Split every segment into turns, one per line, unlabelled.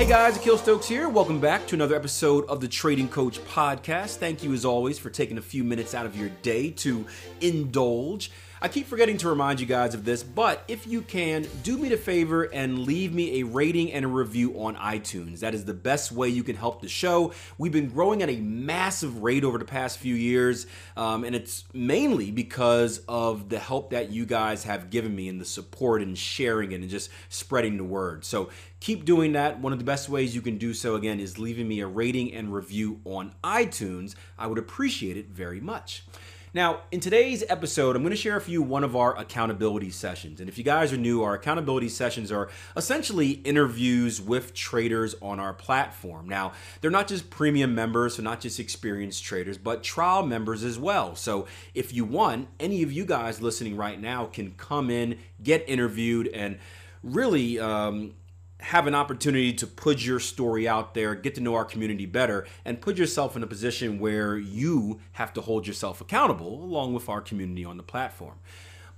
Hey guys, Akil Stokes here. Welcome back to another episode of the Trading Coach Podcast. Thank you, as always, for taking a few minutes out of your day to indulge. I keep forgetting to remind you guys of this, but if you can, do me the favor and leave me a rating and a review on iTunes. That is the best way you can help the show. We've been growing at a massive rate over the past few years, um, and it's mainly because of the help that you guys have given me and the support and sharing it and just spreading the word. So keep doing that. One of the best ways you can do so, again, is leaving me a rating and review on iTunes. I would appreciate it very much. Now, in today's episode, I'm going to share with you one of our accountability sessions. And if you guys are new, our accountability sessions are essentially interviews with traders on our platform. Now, they're not just premium members, so not just experienced traders, but trial members as well. So if you want, any of you guys listening right now can come in, get interviewed, and really um, have an opportunity to put your story out there, get to know our community better, and put yourself in a position where you have to hold yourself accountable along with our community on the platform.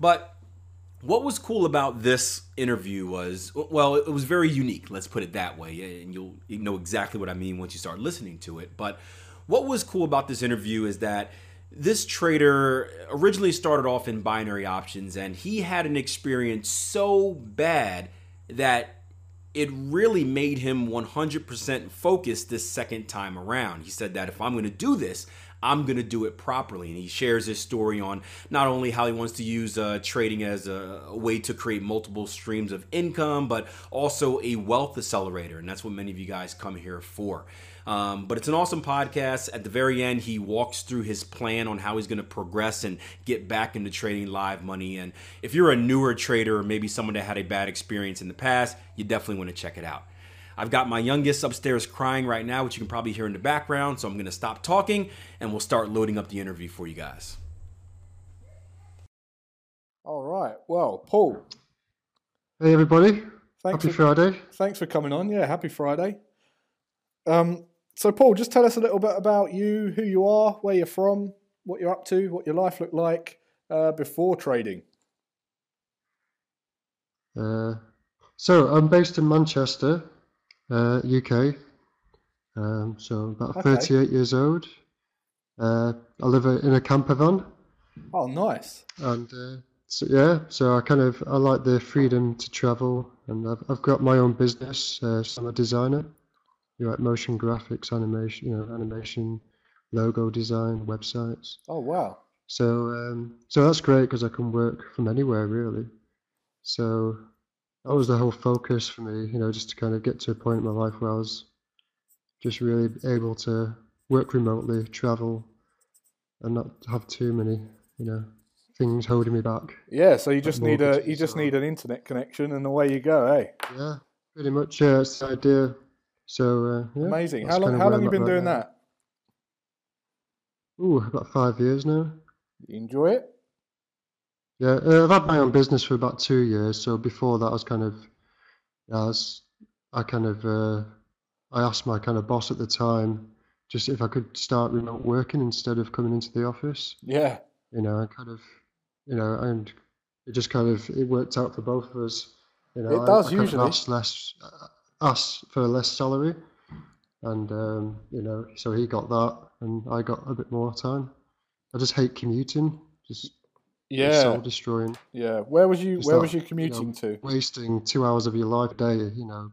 But what was cool about this interview was, well, it was very unique, let's put it that way, and you'll know exactly what I mean once you start listening to it. But what was cool about this interview is that this trader originally started off in binary options and he had an experience so bad that it really made him 100% focused this second time around. He said that if I'm going to do this, I'm going to do it properly. And he shares his story on not only how he wants to use uh, trading as a, a, way to create multiple streams of income, but also a wealth accelerator. And that's what many of you guys come here for. Um, but it's an awesome podcast. At the very end, he walks through his plan on how he's going to progress and get back into trading live money. And if you're a newer trader or maybe someone that had a bad experience in the past, you definitely want to check it out. I've got my youngest upstairs crying right now, which you can probably hear in the background. So I'm going to stop talking and we'll start loading up the interview for you guys.
All right. Well, Paul.
Hey, everybody.
Thanks
happy
for,
Friday.
Thanks for coming on. Yeah, happy Friday. Um, so, Paul, just tell us a little bit about you, who you are, where you're from, what you're up to, what your life looked like uh, before trading.
Uh, so, I'm based in Manchester, uh, UK. Um, so, about okay. 38 years old. Uh, I live in a camper van.
Oh, nice.
And uh, so, yeah, so I kind of I like the freedom to travel, and I've I've got my own business. Uh, so I'm a designer you know, like motion graphics, animation, you know, animation, logo design, websites.
Oh wow!
So um, so that's great because I can work from anywhere really. So that was the whole focus for me, you know, just to kind of get to a point in my life where I was just really able to work remotely, travel, and not have too many, you know, things holding me back.
Yeah, so you just need a you just need an internet connection, and away you go, eh?
Yeah, pretty much. Yeah, it's the idea. So uh, yeah,
amazing. How long? How long you been doing that?
Ooh, about five years now.
You enjoy it?
Yeah, uh, I've had my own business for about two years. So before that, I was kind of, I was, I kind of, uh, I asked my kind of boss at the time, just if I could start remote working instead of coming into the office.
Yeah.
You know, I kind of, you know, and it just kind of it worked out for both of us. You know,
it does
I, I
usually.
Asked less, us for less salary, and um, you know, so he got that, and I got a bit more time. I just hate commuting. Just
Yeah.
soul destroying.
Yeah. Where was you? Where
that,
was you
you know,
commuting to?
wasting two hours of your life a day, you know.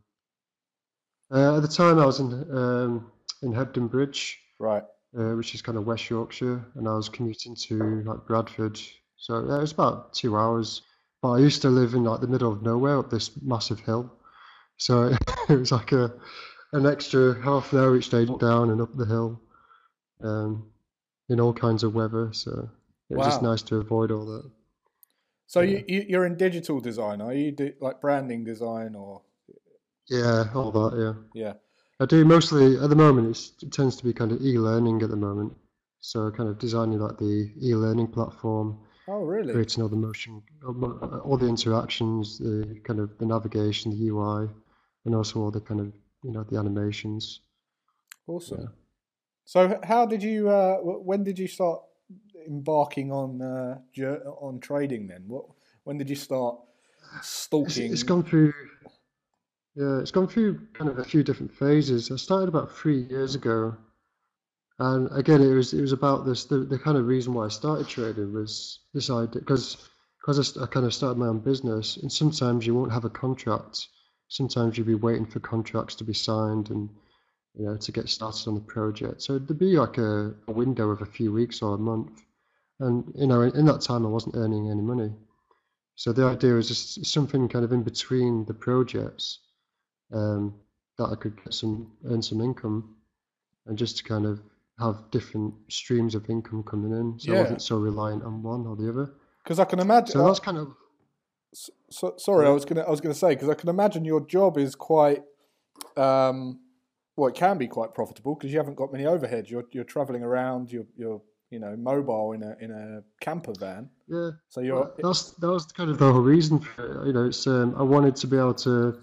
Uh, at the time, I was in um, in Hebden Bridge,
Right.
uh, which is kind of West Yorkshire, and I was commuting to like Bradford. So yeah, it was about two hours. But I used to live in like the middle of nowhere up this massive hill, so it was like a an extra half an hour each day down and up the hill, um, in all kinds of weather. So it was just nice to avoid all that.
So you, you you're in digital design, are you? Do, like branding design or
Yeah, all that. Yeah.
yeah.
I do mostly at the moment. It's, it tends to be kind of e-learning at the moment. So kind of designing like the e-learning platform,
Oh really?
creating all the motion, all the interactions, the kind of the navigation, the UI, and also all the kind of you know the animations.
Awesome.
Yeah.
So how did you? Uh, when did you start embarking on uh, on trading? Then what? When did you start
It's,
stalking?
it's gone through. Yeah, it's gone through kind of a few different phases. I started about three years ago, and again, it was it was about this. The, the kind of reason why I started trading was this idea because because I, I kind of started my own business, and sometimes you won't have a contract. Sometimes you'll be waiting for contracts to be signed and you know to get started on the project. So there'd be like a, a window of a few weeks or a month, and you know in, in that time I wasn't earning any money. So the idea was just something kind of in between the projects um, that I could get some earn some income, and just to kind of have different streams of income coming in, so I wasn't so reliant on one or the other.
Because I can imagine.
So that's kind of
So, sorry, I was gonna I was gonna say because I can imagine your job is quite, um, well, it can be quite profitable because you haven't got many overheads. You're you're traveling around. You're you're you know mobile in a in a camper van.
yeah.
So you're
Well, that's that was kind of the whole reason for it. You know, it's um, I wanted to be able to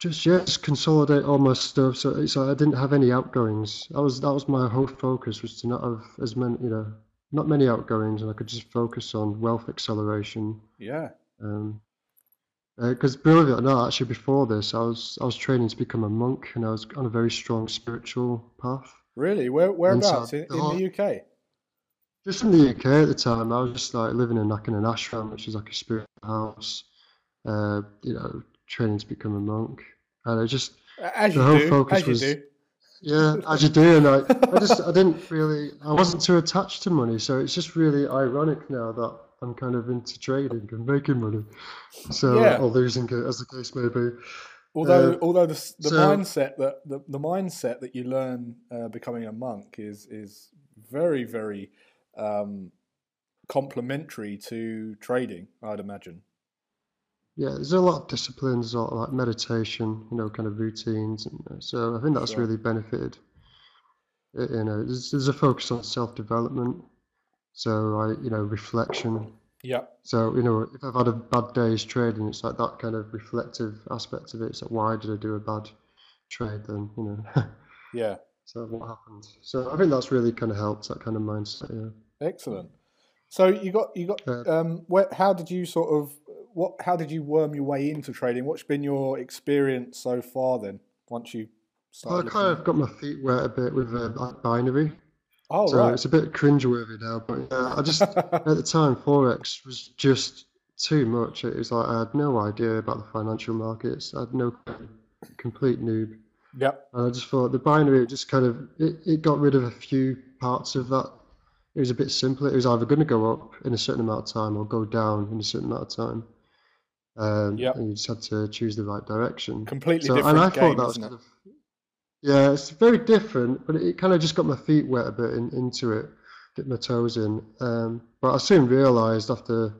just yeah, just consolidate all my stuff. So it's I didn't have any outgoings. That was that was my whole focus was to not have as many, you know, not many outgoings, and I could just focus on wealth acceleration.
yeah.
Um, because believe it or not, actually before this, I was I was training to become a monk, and I was on a very strong spiritual path.
Really? Where whereabouts in,
the
in the UK?
Just in the UK at the time, I was just like living in like in an ashram, which is like a spiritual house. Uh, you know, training to become a monk, and I just
As
the
you
whole
do.
focus was-
do.
yeah, as you do, and I, I just I didn't really I wasn't too attached to money, so it's just really ironic now that I'm kind of into trading and making money, so
Yeah.
or losing it, as the case may be.
Although,
Uh,
although the, the
so-
mindset that the, the mindset that you learn uh, becoming a monk is is very very um, complementary to trading, I'd imagine.
Yeah, there's a lot of disciplines, a lot like meditation, you know, kind of routines, and uh, so I think that's
Sure.
really benefited. Uh, You know, there's, there's a focus on self-development, so I, you know, reflection.
Yeah,
So, you know, if I've had a bad day's trading, it's like that kind of reflective aspect of it. It's like, why did I do a bad trade then, you know?
yeah,
So what happened? So I think that's really kind of helped that kind of mindset, yeah.
excellent. So you got you got
Uh,
um, where, how did you sort of what how did you worm your way into trading? What's been your experience so far then? Once you
I kind of got my feet wet a bit with uh, binary.
Oh
So
right,
it's a bit cringeworthy now, but uh, I just at the time forex was just too much. It was like I had no idea about the financial markets. I had no complete noob,
yep,
and I just thought the binary just kind of it, it got rid of a few parts of that. It was a bit simpler. It was either going to go up in a certain amount of time or go down in a certain amount of time. Um,
Yep.
and you just had to choose the right direction.
completely
So,
different
and I
game,
thought that was kind of, yeah, it's very different, but it, kind of just got my feet wet a bit in, into it, dipped my toes in. Um, but I soon realised after,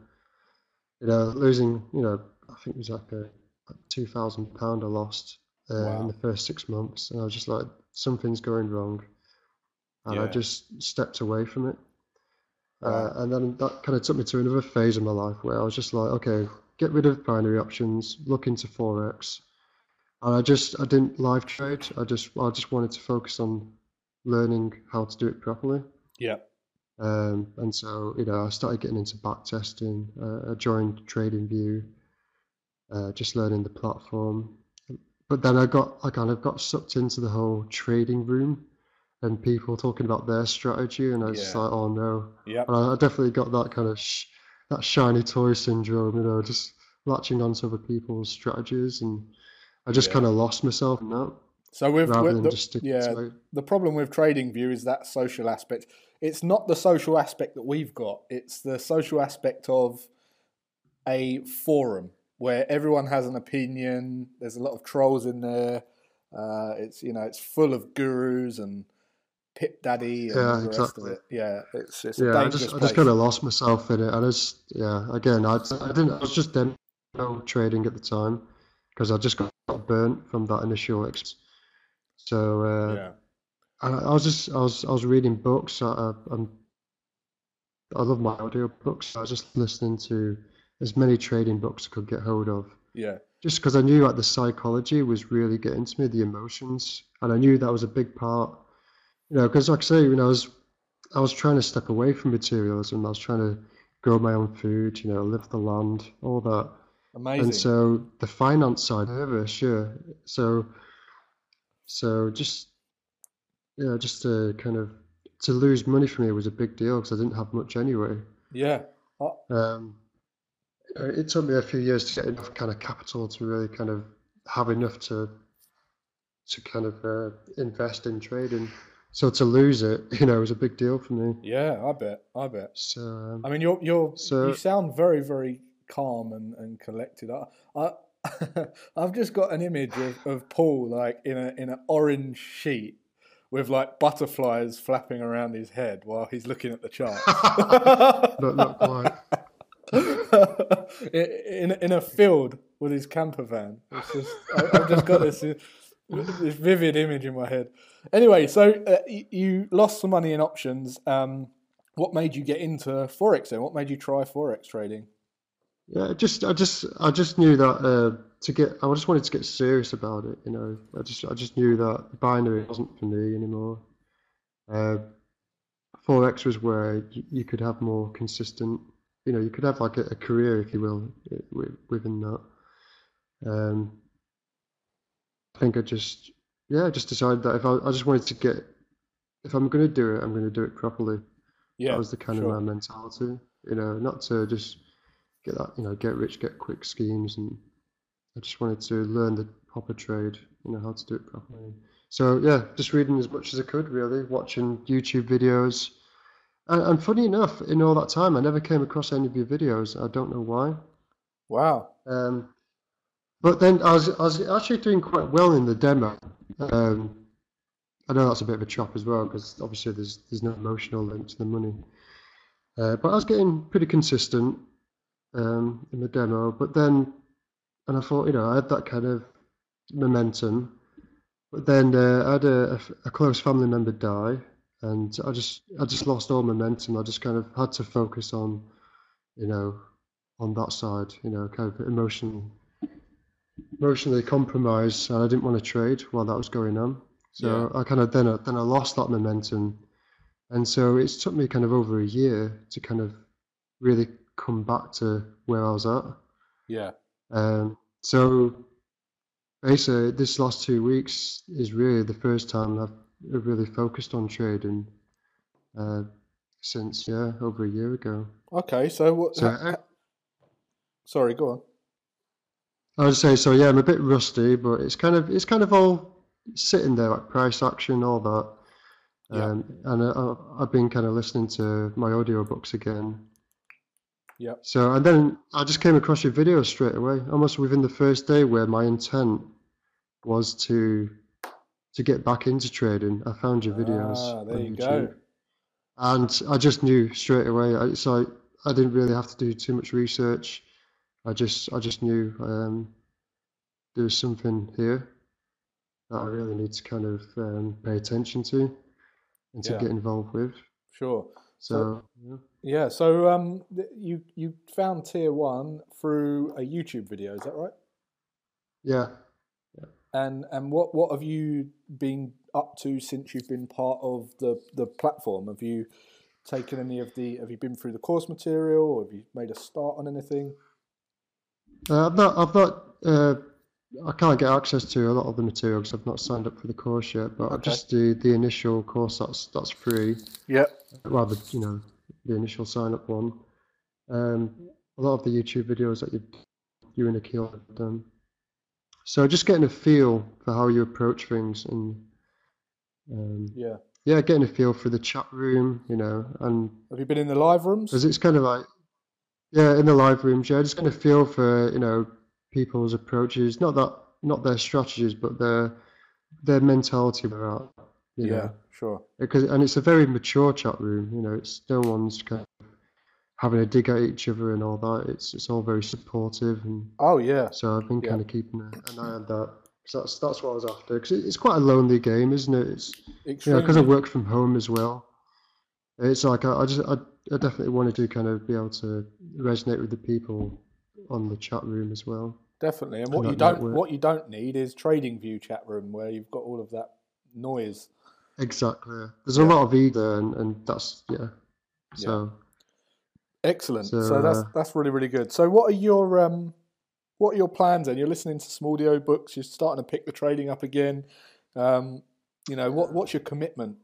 you know, losing, you know, I think it was like a like two thousand pound I lost uh,
Wow.
in the first six months, and I was just like, something's going wrong, and I just stepped away from it. Uh, and then that kind of took me to another phase of my life where I was just like, okay, get rid of binary options, look into forex, and I just I didn't live trade. I just I just wanted to focus on learning how to do it properly.
Yeah,
Um, and so you know I started getting into back testing. Uh, I joined TradingView, uh, just learning the platform. But then I got I kind of got sucked into the whole trading room, and people talking about their strategy, and I was just
Yeah.
like, oh no.
Yeah.
And I, I definitely got that kind of sh that shiny toy syndrome, you know, just latching onto other people's strategies, and I just
Yeah.
kind of lost myself in that
So with, with the, yeah, the problem with TradingView is that social aspect. It's not the social aspect that we've got. It's the social aspect of a forum where everyone has an opinion. There's a lot of trolls in there. Uh, it's you know it's full of gurus and pip daddy and
Yeah,
the rest of
exactly.
it. Yeah, it's it's a
Yeah, I
dangerous
just I just kind of lost myself in it. I just yeah, again, I I didn't I was just demo trading at the time because I just got burnt from that initial ex. So uh,
yeah,
I, I was just I was I was reading books. I, I, I'm I love my audio books. I was just listening to as many trading books I could get hold of.
yeah,
Just because I knew like the psychology was really getting to me, the emotions, and I knew that was a big part. You know, because like I say, you know, I was I was trying to step away from materialism. I was trying to grow my own food. You know, live the land, all that.
Amazing.
And so the finance side of it, sure. So, so just yeah, just to kind of to lose money for me was a big deal because I didn't have much anyway.
yeah, Oh,
Um, uh, it took me a few years to get enough kind of capital to really kind of have enough to to kind of uh, invest in trading. So to lose it, you know, was a big deal for me.
yeah, I bet, I bet.
So um,
I mean, you're you're
So-
you sound very very calm and, and collected. I, I I've just got an image of, of Paul like in a in an orange sheet with like butterflies flapping around his head while he's looking at the chart.
not not quite.
in in a field with his camper van. It's just I, I've just got this this vivid image in my head. Anyway, so uh, you lost some money in options. Um, what made you get into forex then? What made you try forex trading?
Yeah, just I just I just knew that uh, to get I just wanted to get serious about it. You know, I just I just knew that binary wasn't for me anymore. Uh, Forex was where you, you could have more consistent. You know, you could have like a, a career, if you will, within that. Um, I think I just yeah, I just decided that if I I just wanted to get if I'm going to do it, I'm going to do it properly.
Yeah,
That was the kind
sure.
of my mentality, you know, not to just get that, you know, get rich, get quick schemes. And I just wanted to learn the proper trade, you know, how to do it properly. So yeah, just reading as much as I could, really, watching YouTube videos. And, and funny enough, in all that time, I never came across any of your videos. I don't know why.
Wow.
Um, but then I was, I was actually doing quite well in the demo. Um, I know that's a bit of a chop as well because obviously there's there's no emotional link to the money. Uh, but I was getting pretty consistent um, in the demo. But then, and I thought, you know, I had that kind of momentum. But then uh, I had a, a, close family member die, and I just I just lost all momentum. I just kind of had to focus on, you know, on that side, you know, kind of emotionally emotionally compromised, and I didn't want to trade while that was going on. So I kind of then I, then I lost that momentum, and so it's took me kind of over a year to kind of really come back to where I was at.
Yeah.
Um, so basically, this last two weeks is really the first time I've really focused on trading uh, since yeah over a year ago.
Okay. So what?
So
ha- ha- sorry. Go on.
I would say so. Yeah, I'm a bit rusty, but it's kind of it's kind of all sitting there like price action, all that.
Yeah.
Um, and I, I've been kind of listening to my audiobooks again.
Yep.
So and then I just came across your video straight away, almost within the first day, where my intent was to to get back into trading. I found your videos
Ah, there
on
you
YouTube,
go.
and I just knew straight away. It's like I didn't really have to do too much research. I just I just knew um, there was something here that I really need to kind of um, pay attention to and to
Yeah.
get involved with.
Sure.
So yeah.
Yeah. So um, you you found tier one through a YouTube video. Is that right?
yeah, yeah.
And and what what have you been up to since you've been part of the the platform? Have you taken any of the? Have you been through the course material? Or have you made a start on anything?
Uh, I've not, I've not uh, I can't get access to a lot of the material because I've not signed up for the course yet. But
Okay.
just the the initial course that's that's free.
Yeah.
Rather, you know, the initial sign up one. Um, a lot of the YouTube videos that you you and Akil have done. So just getting a feel for how you approach things and um,
Yeah.
yeah, getting a feel for the chat room, you know, and
Have you been in the live rooms?
because it's kind of like, yeah, in the live rooms, yeah, just kind of feel for, you know, people's approaches, not that, not their strategies, but their, their mentality about,
yeah.
know,
Sure.
because, and it's a very mature chat room, you know, it's no one's kind of having a dig at each other and all that. It's, it's all very supportive. And
Oh yeah.
so I've been
Yeah.
kind of keeping an eye on that. 'Cause that's, that's what I was after. Because it's quite a lonely game, isn't it? It's, you know, because I work from home as well. It's like I, I just I, I definitely wanted to kind of be able to resonate with the people on the chat room as well.
Definitely. And what
that
you don't
network.
what you don't need is TradingView chat room where you've got all of that noise.
Exactly. There's a lot of either, and, and that's yeah. So
Excellent. So,
So,
that's
uh,
that's really really good. So what are your um what are your plans then? You're listening to some audio books. You're starting to pick the trading up again. Um, you know what what's your commitment?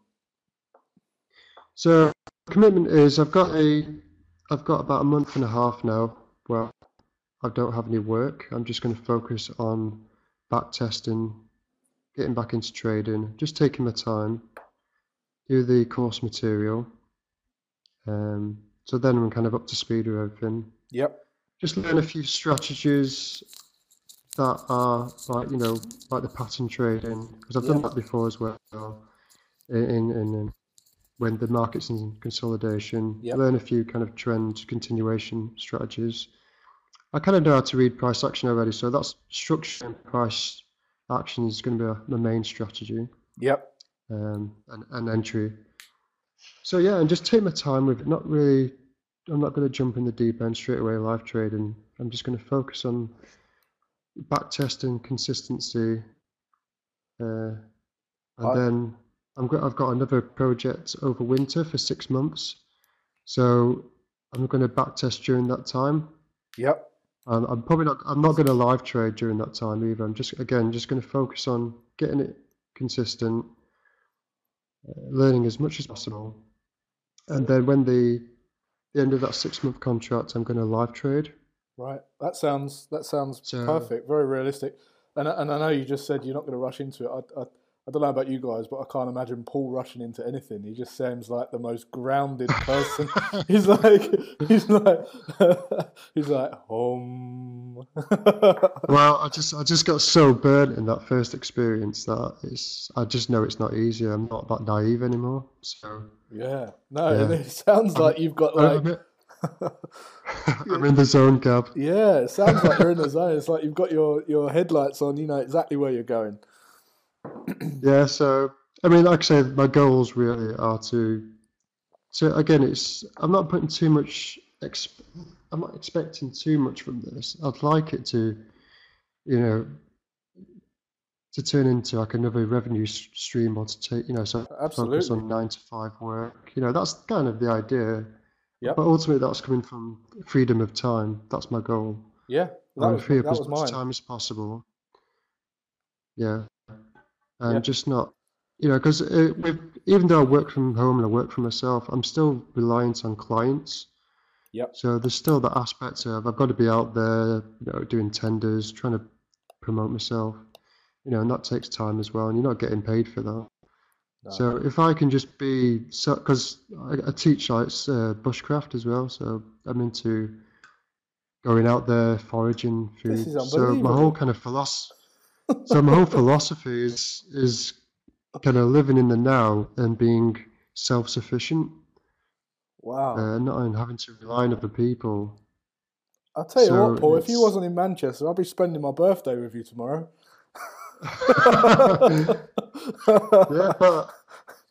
so commitment is I've got a I've got about a month and a half now. Well, I don't have any work. I'm just going to focus on back testing, getting back into trading, just taking my time, do the course material. Um, so then I'm kind of up to speed with everything.
Yep.
Just learn a few strategies that are like you know like the pattern trading because I've done that before as well. In in, in when the market's in consolidation,
Yep.
learn a few kind of trend continuation strategies. I kind of know how to read price action already, so that's structure and price action is going to be my main strategy
Yep.
um, and, and entry. So yeah, and just take my time with it. Not really, I'm not going to jump in the deep end straight away live trading. I'm just going to focus on back testing, consistency, uh, and
I-
then I'm go- I've got another project over winter for six months. So I'm going to back test during that time.
Yep.
Um, I'm probably not. I'm not going to live trade during that time either. I'm just again just going to focus on getting it consistent, uh, learning as much as possible, and then when the the end of that six month contract, I'm going to live trade.
Right. That sounds that sounds
So-
perfect. Very realistic. And I- and I know you just said you're not going to rush into it. I, I I don't know about you guys, but I can't imagine Paul rushing into anything. He just seems like the most grounded person. he's like he's like he's like home.
Well, I just I just got so burnt in that first experience that it's I just know it's not easy. I'm not that naive anymore. So
yeah. No,
Yeah.
it sounds like you've got
I'm,
like
I'm in the zone, Gab.
yeah. It sounds like you're in the zone. It's like you've got your your headlights on. You know exactly where you're going.
Yeah, so I mean, like I said, my goals really are to. So again, it's I'm not putting too much. Exp- I'm not expecting too much from this. I'd like it to, you know, to turn into like another revenue stream or to take, you know, so
Absolutely.
focus on nine to five work. You know, that's kind of the idea.
Yep.
But ultimately, that's coming from freedom of time. That's my goal.
Yeah. That
want
was,
free up as much
mine.
time as possible. Yeah, and
Yeah.
just not, you know, because uh, even though I work from home and I work for myself, I'm still reliant on clients.
Yep.
So there's still that aspect of I've got to be out there, you know, doing tenders, trying to promote myself, you know, and that takes time as well, and you're not getting paid for that.
No.
So if I can just be, so because I, I teach like uh, bushcraft as well, so I'm into going out there, foraging food.
This is
So my whole kind of philosophy, so my whole philosophy is is kind of living in the now and being self-sufficient,
Wow.
uh, not on having to rely on other people.
I'll tell you
so
what, Paul. If you wasn't in Manchester, I'd be spending my birthday with you tomorrow.
Yeah, but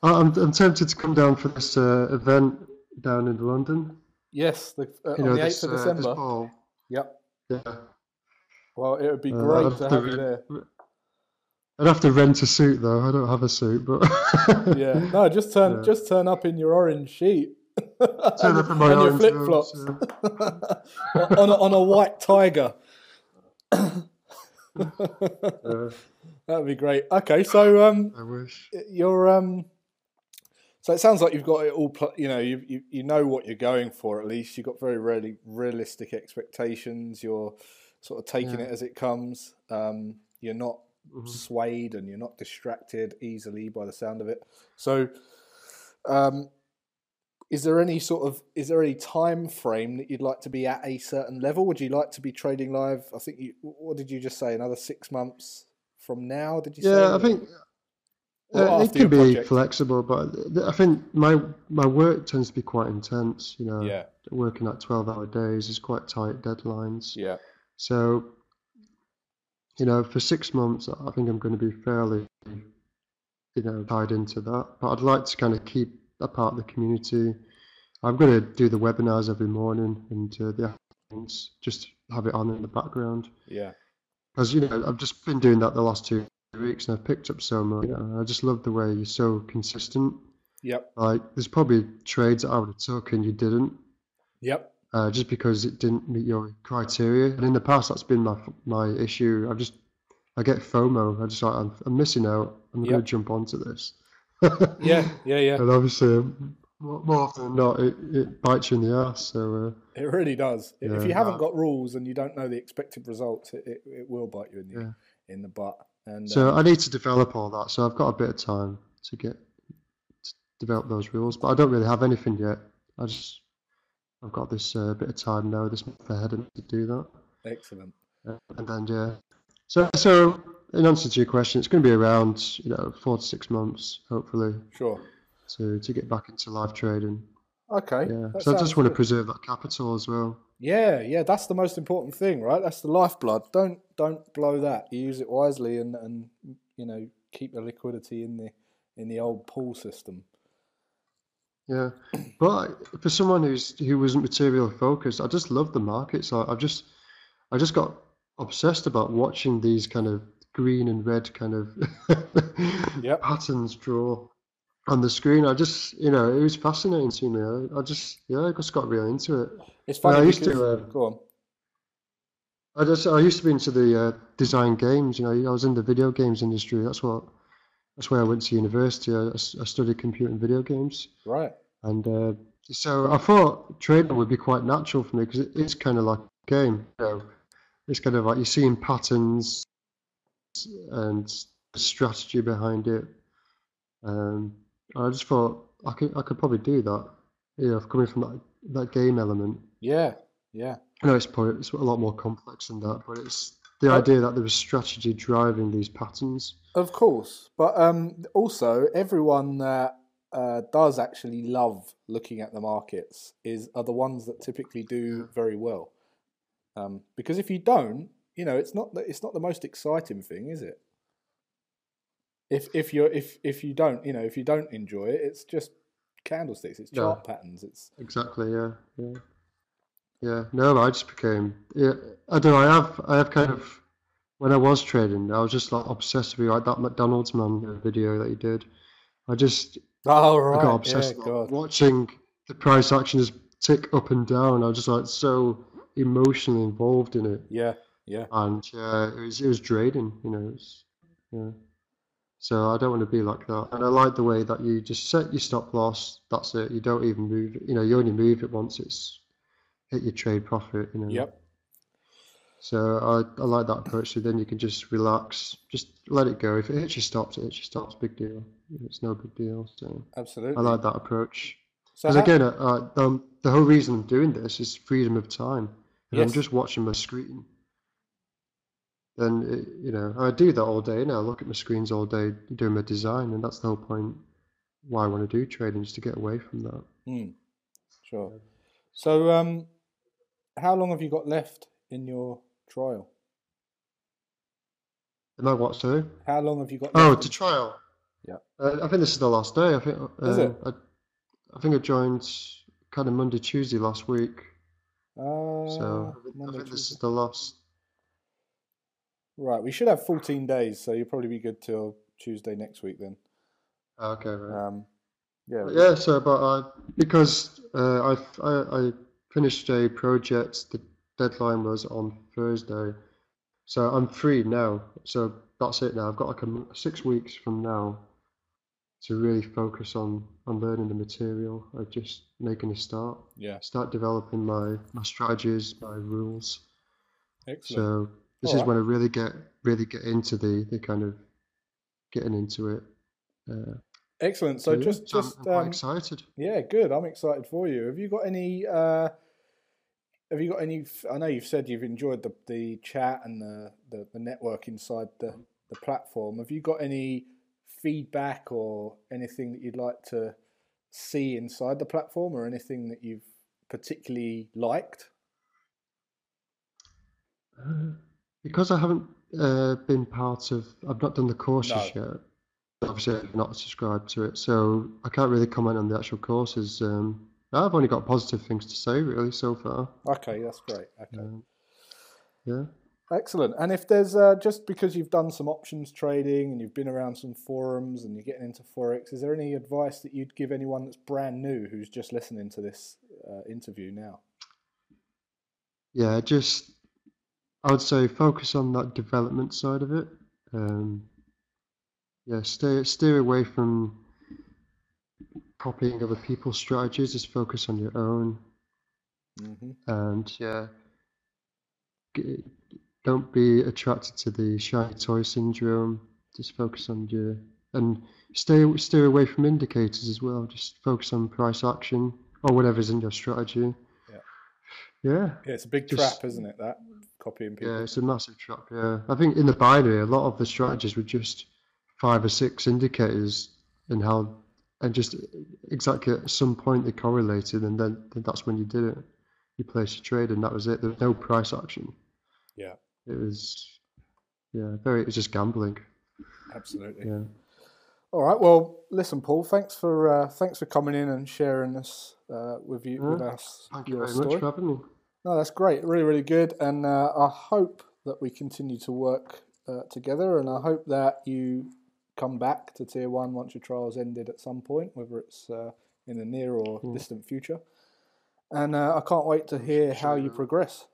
I'm I'm tempted to come down for this uh, event down in London.
Yes, the, uh, on
know,
the
this,
eighth of
uh,
December.
ball.
Yep.
Yeah.
Well, it would be
Uh,
great
I'd
to
have
you there.
I'd have to rent a suit though. I don't have a suit, but
Yeah. No, just turn
Yeah.
just turn up in your orange sheet.
Turn up in my
and your
orange
flip
robes,
flops on a, on a white tiger.
Uh,
That'd be great. Okay, so um,
I wish.
you're um, so it sounds like you've got it all. Pl- you know, you, you you know what you're going for. At least you've got very really realistic expectations. You're sort of taking
Yeah.
it as it comes. Um, you're not
Mhm.
swayed and you're not distracted easily by the sound of it. So, um, is there any sort of is there any time frame that you'd like to be at a certain level? Would you like to be trading live? I think you. What did you just say? Another six months from now? Did you say?
Yeah, I think uh, it
after your
can be
project?
flexible, but I think my my work tends to be quite intense. You know,
Yeah.
working at twelve hour days is quite tight deadlines.
Yeah.
So, you know, for six months, I think I'm going to be fairly, you know, tied into that. But I'd like to kind of keep a part of the community. I'm going to do the webinars every morning and uh, the afternoons, just have it on in the background.
Yeah.
Because, you know, I've just been doing that the last two weeks and I've picked up so much. You know, I just love the way you're so consistent.
Yep.
Like, there's probably trades that I would have took and you didn't
Yep.
Uh, just because it didn't meet your criteria. And in the past, that's been my my issue. I just I get FOMO. I just like I'm, I'm missing out. I'm going to jump onto this.
Yeah. Yeah. Yeah.
And obviously, um, more often than not, it, it bites you in the ass. So uh,
It really does. I- if you
Yeah.
haven't got rules and you don't know the expected results, it, it, it will bite you in the
Yeah.
in the butt. And
so
um,
I need to develop all that. So I've got a bit of time to get to develop those rules, but I don't really have anything yet. I just I've got this uh, bit of time now, this month ahead, and to do that.
excellent.
Uh, and then yeah. So so in answer to your question, it's going to be around you know four to six months, hopefully,
Sure.
to to get back into live trading.
Okay.
Yeah. So I just want to preserve that capital as well.
Yeah, yeah, that's the most important thing, right? That's the lifeblood. Don't don't blow that. You use it wisely and and you know keep the liquidity in the in the old pool system.
Yeah. But for someone who's who wasn't material focused, I just love the markets. I, I've just I just got obsessed about watching these kind of green and red kind of
Yep.
patterns draw on the screen. I just you know it was fascinating to me. I, I just yeah I just got really into it.
It's
Well, I
funny
used to, uh,
go on.
I just I used to be into the uh, design games. You know, I was in the video games industry. That's what that's where I went to university. I studied computer and video games,
Right.
and uh, so I thought trading would be quite natural for me because it is kind of like a game. You know, it's kind of like you're seeing patterns and the strategy behind it. Um, I just thought I could I could probably do that. You know, coming from that that game element.
Yeah. Yeah.
I know it's probably it's a lot more complex than that, but it's the idea that there was strategy driving these patterns.
Of course, but um, also everyone that uh, does actually love looking at the markets is are the ones that typically do very well. Um, because if you don't, you know, it's not the, it's not the most exciting thing, is it? If if you're if if you don't, you know, if you don't enjoy it, it's just candlesticks, it's chart patterns, it's
Exactly. Yeah. Yeah. Yeah. No, I just became. Yeah. I don't know. I have. I have kind of. When I was trading, I was just like obsessively like that McDonald's man video that he did. I just
oh
I
right,
got obsessed
God,
watching the price action just tick up and down. I was just like so emotionally involved in it.
yeah, yeah,
and yeah, it was it was draining, you know. It's, yeah. So I don't want to be like that, and I like the way that you just set your stop loss. That's it. You don't even move it. You know, you only move it once it's hit your trade profit. You know.
yep,
So I I like that approach. So then you can just relax, just let it go. If it hits your stops, it hits your stops. Big deal. It's no big deal. So
absolutely.
I like that approach.
so
Because again, uh, uh, um, the whole reason I'm doing this is freedom of time. If I'm just watching my screen, then it, you know I do that all day now. I look at my screens all day doing my design, and that's the whole point. Why I want to do trading is to get away from that.
Hmm. Sure. So, um, how long have you got left in your trial?
Am I what? Sorry?
How long have you got
Oh, to trial.
Yeah.
Uh, I think this is the last day. I think.
Is
uh,
it?
I, I think I joined kind of Monday, Tuesday last week.
Uh,
So I think, I think this is the last.
Right, we should have 14 days, so you'll probably be good till Tuesday next week then.
Okay. Right.
Um, yeah.
Yeah, so but I because uh, I, I I finished a project. The deadline was on Thursday, So I'm free now. So that's it now. I've got like a six weeks from now to really focus on on learning the material. of just making a start.
Yeah.
Start developing my my strategies, my rules.
Excellent.
So this
All
is
right.
when I really get really get into the the kind of getting into it. Uh,
Excellent. So just
so I'm-
just
I'm quite
um,
excited.
yeah, good. I'm excited for you. Have you got any? Uh, have you got any? I know you've said you've enjoyed the the chat and the the, the network inside the the platform. Have you got any feedback or anything that you'd like to see inside the platform, or anything that you've particularly liked?
Uh, because I haven't uh, been part of, I've not done the courses
No.
yet. Obviously, I've not subscribed to it, so I can't really comment on the actual courses. Um, I've only got positive things to say, really, so far.
Okay, that's great. Okay.
Um, yeah.
Excellent. And if there's uh, just because you've done some options trading and you've been around some forums and you're getting into forex, is there any advice that you'd give anyone that's brand new who's just listening to this uh, interview now?
Yeah, just I would say focus on that development side of it. Um, yeah, stay steer away from copying other people's strategies. Just focus on your own,
Mm-hmm.
and yeah, g- don't be attracted to the shiny toy syndrome. Just focus on your and stay steer away from indicators as well. Just focus on price action or whatever's in your strategy.
Yeah.
Yeah.
Yeah, it's a big
Just-
trap, isn't it? That copying people.
Yeah, it's a massive trap. Yeah, I think in the binary, a lot of the strategies were just five or six indicators and how, and just exactly at some point they correlated, and then, then that's when you did it. You placed a trade, and that was it. There was no price action.
Yeah,
It was, yeah, very. It was just gambling.
absolutely.
Yeah.
All right. Well, listen, Paul. Thanks for uh, thanks for coming in and sharing this uh, with you with us.
Thank you very
story.
much for having me.
No, that's great. Really, really good. And uh, I hope that we continue to work uh, together. And I hope that you come back to Tier 1 once your trial's ended at some point, whether it's uh, in the near or distant future. And uh, I can't wait to hear how you progress.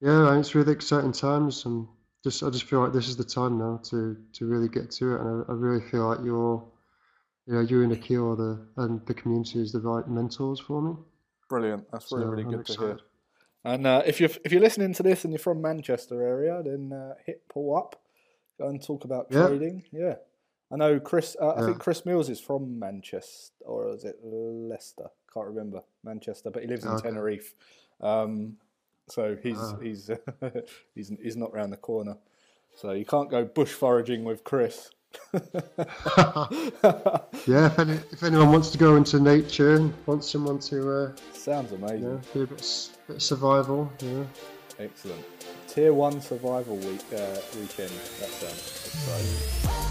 Yeah, it's really exciting times, and just I just feel like this is the time now to to really get to it, and I, I really feel like you're, you know, you and Akil are the and the community is the right mentors for me.
Brilliant. That's really,
So
really
I'm
good to hear. And uh, if you're if you're listening to this and you're from Manchester area, then uh, hit Paul up. Go and talk about
Yeah.
trading. Yeah, I know Chris. Uh, I think Chris Mills is from Manchester, or is it Leicester? Can't remember Manchester, but he lives in
Okay.
Tenerife. Um, so he's
Ah.
he's he's he's not round the corner. So you can't go bush foraging with Chris.
Yeah, if, any, if anyone wants to go into nature and wants someone to, uh,
Sounds amazing.
you know, do a bit, bit of survival, yeah,
Excellent. Tier one survival week uh, weekend. That sounds exciting.